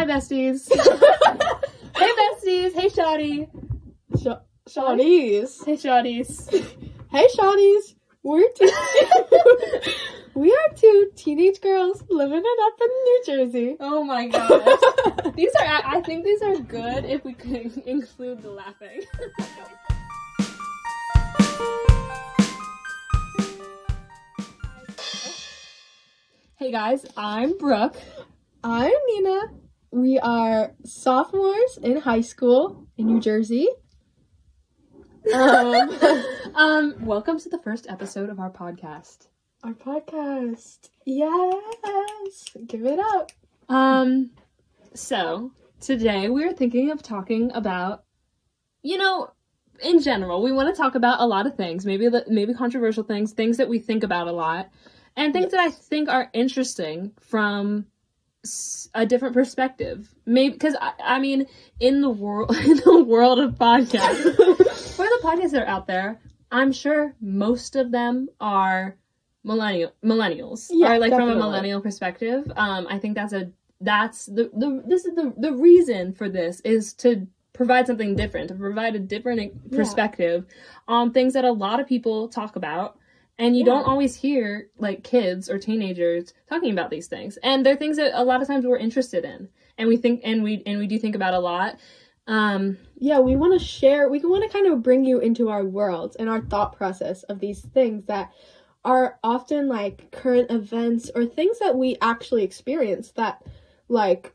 Hi, besties. hey, besties. Hey, Shoddy. Sh- Shawnees. Hey, Shotties. Hey, Shawnees. We're two. we are two teenage girls living it up in New Jersey. Oh my gosh. these are, I I think these are good if we could include the laughing. hey guys, I'm Brooke. I'm Nina. We are sophomores in high school in New Jersey. Um, Um, welcome to the first episode of our podcast. our podcast. Yes. Give it up. Um, so today we're thinking of talking about, you know, in general, we want to talk about a lot of things, maybe the, maybe controversial things, things that we think about a lot, and things that I think are interesting from a different perspective. Maybe because I, I mean, in the world, in the world of podcasts, for the podcasts that are out there, I'm sure most of them are millennial millennials Yeah, or like from a millennial perspective. Um, I think that's a that's the the this is the the reason for this is to provide something different to provide a different Yeah. perspective on things that a lot of people talk about and you Yeah. don't always hear like kids or teenagers talking about these things. And they're things that a lot of times we're interested in. And we think and we and we do think about a lot. Um yeah, we want to share, we want to kind of bring you into our worlds and our thought process of these things that are often like current events or things that we actually experience that like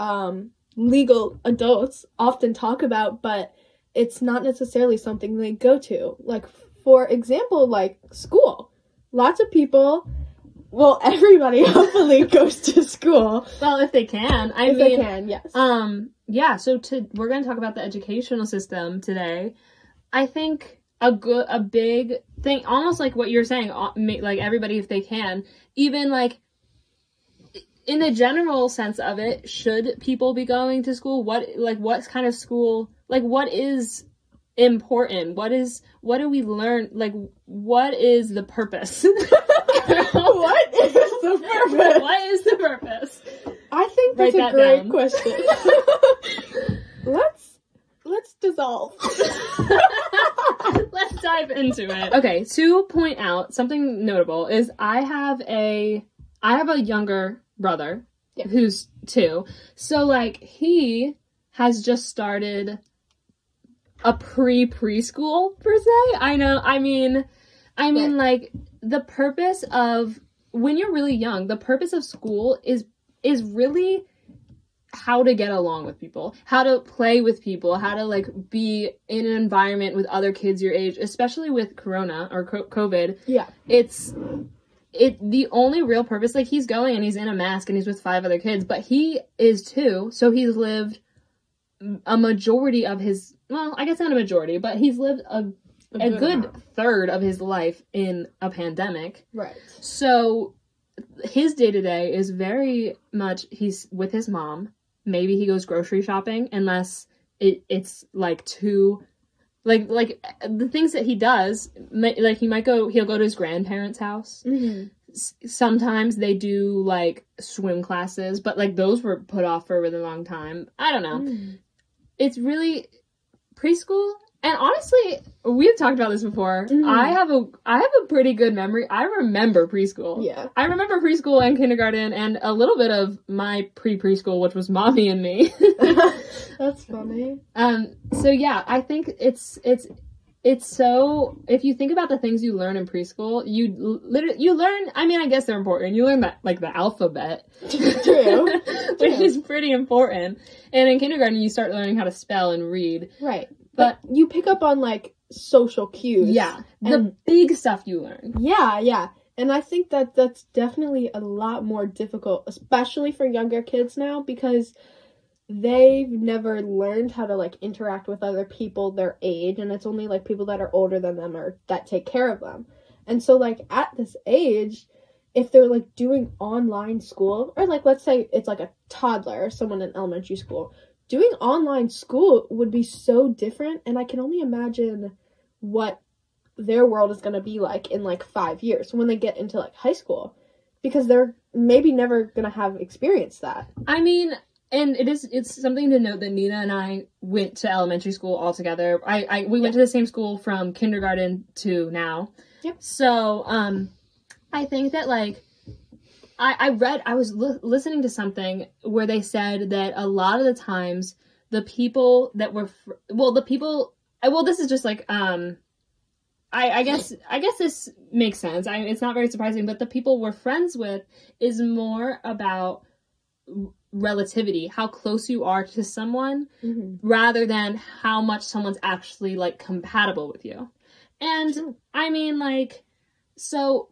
um legal adults often talk about but it's not necessarily something they go to. Like for example like school lots of people well everybody hopefully goes to school well if they can i if mean they can yes Um, yeah, so to we're going to talk about the educational system today. I think a good a big thing almost like what you're saying uh, like everybody if they can, even like in the general sense of it, should people be going to school? What like what kind of school? Like what is important? What is what do we learn? Like what is the purpose? what is the purpose what is the purpose? I think Write that's that a great down. question. let's let's dissolve. Let's dive into it. Okay, to point out something notable is I have a I have a younger brother Yeah. who's 2. So like he has just started a pre preschool per se. I know. I mean I mean like the purpose of when you're really young, the purpose of school is is really how to get along with people, how to play with people, how to like be in an environment with other kids your age, especially with corona or co- covid. Yeah. It's it the only real purpose like he's going and he's in a mask and he's with five other kids, but he is too, so he's lived a majority of his well, I guess not a majority, but he's lived a a good amount. third of his life in a pandemic. Right. So his day to day is very much he's with his mom. Maybe he goes grocery shopping unless it, it's like too like like the things that he does like he might go he'll go to his grandparents' house. Mm-hmm. S- sometimes they do like swim classes, but like those were put off for a really long time. I don't know Mm. it's really preschool and honestly we've talked about this before Mhm. i have a i have a pretty good memory i remember preschool Yeah. i remember preschool and kindergarten and a little bit of my pre preschool which was mommy and me That's funny. um so yeah i think it's it's it's so if you think about the things you learn in preschool you literally you learn i mean i guess they're important you learn that like the alphabet True. which True. is pretty important and in kindergarten you start learning how to spell and read Right. But- But you pick up on like social cues. Yeah, the big stuff you learn. Yeah, yeah. And I think that that's definitely a lot more difficult, especially for younger kids now, because they've never learned how to like interact with other people their age, and it's only like people that are older than them or that take care of them. And so, like, at this age, if they're like doing online school, or like, let's say it's like a toddler or someone in elementary school, doing online school would be so different. And I can only imagine what their world is going to be like in like five years when they get into like high school because they're maybe never going to have experienced that. I mean, and it is it's something to note that Nina and I went to elementary school all together. I, I we went to the same school from kindergarten to now. Yep. So um, I think that like I I read I was li- listening to something where they said that a lot of the times the people that were fr- well the people well this is just like um I, I guess I guess this makes sense. I, it's not very surprising, but the people we're friends with is more about relativity, how close you are to someone, Mm-hmm. rather than how much someone's actually like compatible with you. And. I mean, like, so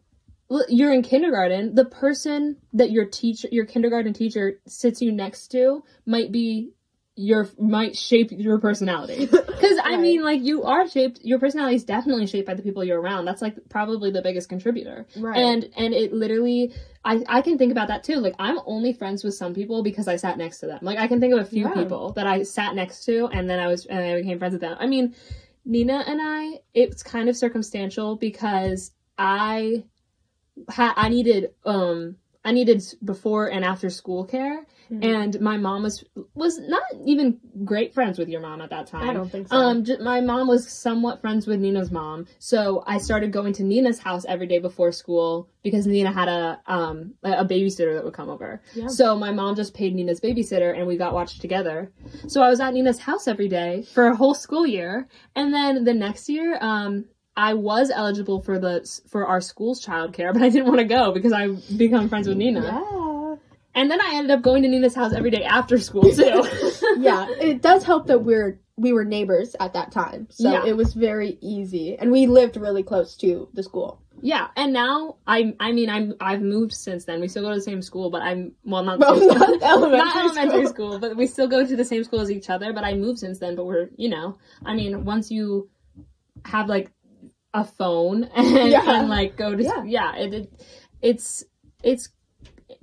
you're in kindergarten. The person that your teacher, your kindergarten teacher, sits you next to might be your might shape your personality. Because I mean, like, you are shaped. Your personality is definitely shaped by the people you're around. That's like probably the biggest contributor. Right. And and it literally, I I can think about that too. Like, I'm only friends with some people because I sat next to them. Like, I can think of a few Yeah. people that I sat next to, and then I was and I became friends with them. I mean, Nina and I, it's kind of circumstantial because I had I needed um I needed before and after school care, Mhm. and my mom was was not even great friends with your mom at that time. I don't think so. Um, j- my mom was somewhat friends with Nina's mom, so I started going to Nina's house every day before school because Nina had a um a a babysitter that would come over. Yeah. So my mom just paid Nina's babysitter, and we got watched together. So I was at Nina's house every day for a whole school year, and then the next year, um. I was eligible for the for our school's childcare, but I didn't want to go because I become friends with Nina. yeah. And then I ended up going to Nina's house every day after school too. yeah, it does help that we're we were neighbors at that time, so Yeah. it was very easy, and we lived really close to the school. Yeah, and now I I mean I'm I've moved since then. We still go to the same school, but I'm well not Well, not elementary not elementary school. school, but we still go to the same school as each other. But I moved since then. But we're you know I mean once you have like a phone and Yeah. can like go to Yeah. yeah, it, it it's it's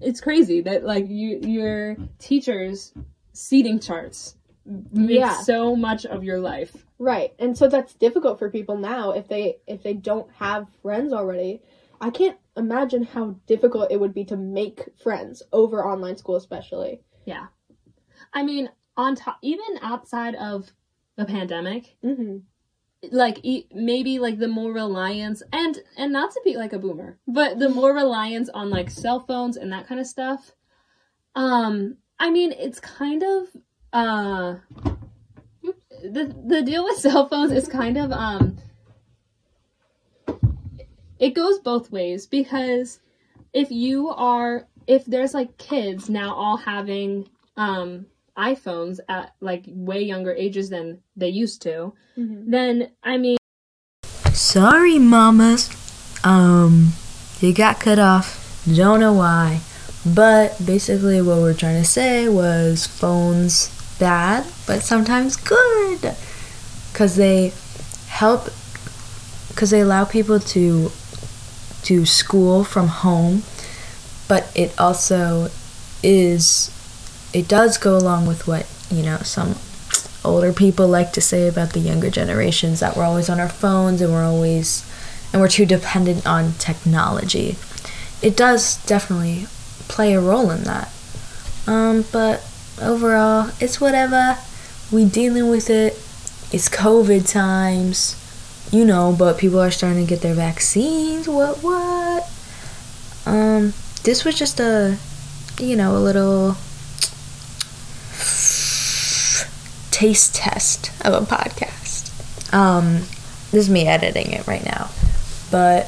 it's crazy that like you your teachers seating charts make Yeah. so much of your life. Right, and so that's difficult for people now if they if they don't have friends already. I can't imagine how difficult it would be to make friends over online school, especially. Yeah. I mean on top even outside of the pandemic Mm-hmm. Like maybe like the more reliance and and not to be like a boomer but the more reliance on like cell phones and that kind of stuff um i mean it's kind of uh the the deal with cell phones is kind of um it goes both ways because if you are if there's like kids now all having um iPhones at like way younger ages than they used to Mm-hmm. then I mean Sorry, mamas. Um, you got cut off. Don't know why. But basically, what we're trying to say was phones bad, but sometimes good. Because they help, because they allow people to to school from home, but it also is, it does go along with what, you know, some older people like to say about the younger generations that we're always on our phones and we're always and we're too dependent on technology. It does definitely play a role in that. Um, but overall, it's whatever. We dealing with it. It's COVID times, you know. But people are starting to get their vaccines. What what? Um, this was just a, you know, a little taste test of a podcast. Um, this is me editing it right now, but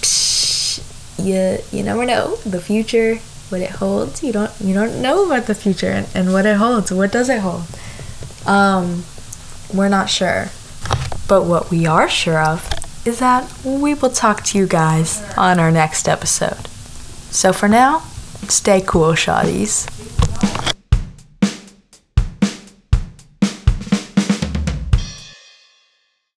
psh, you you never know the future, what it holds. You don't you don't know about the future and, and what it holds. What does it hold? Um, we're not sure, but what we are sure of is that we will talk to you guys on our next episode. So for now, stay cool, shawties.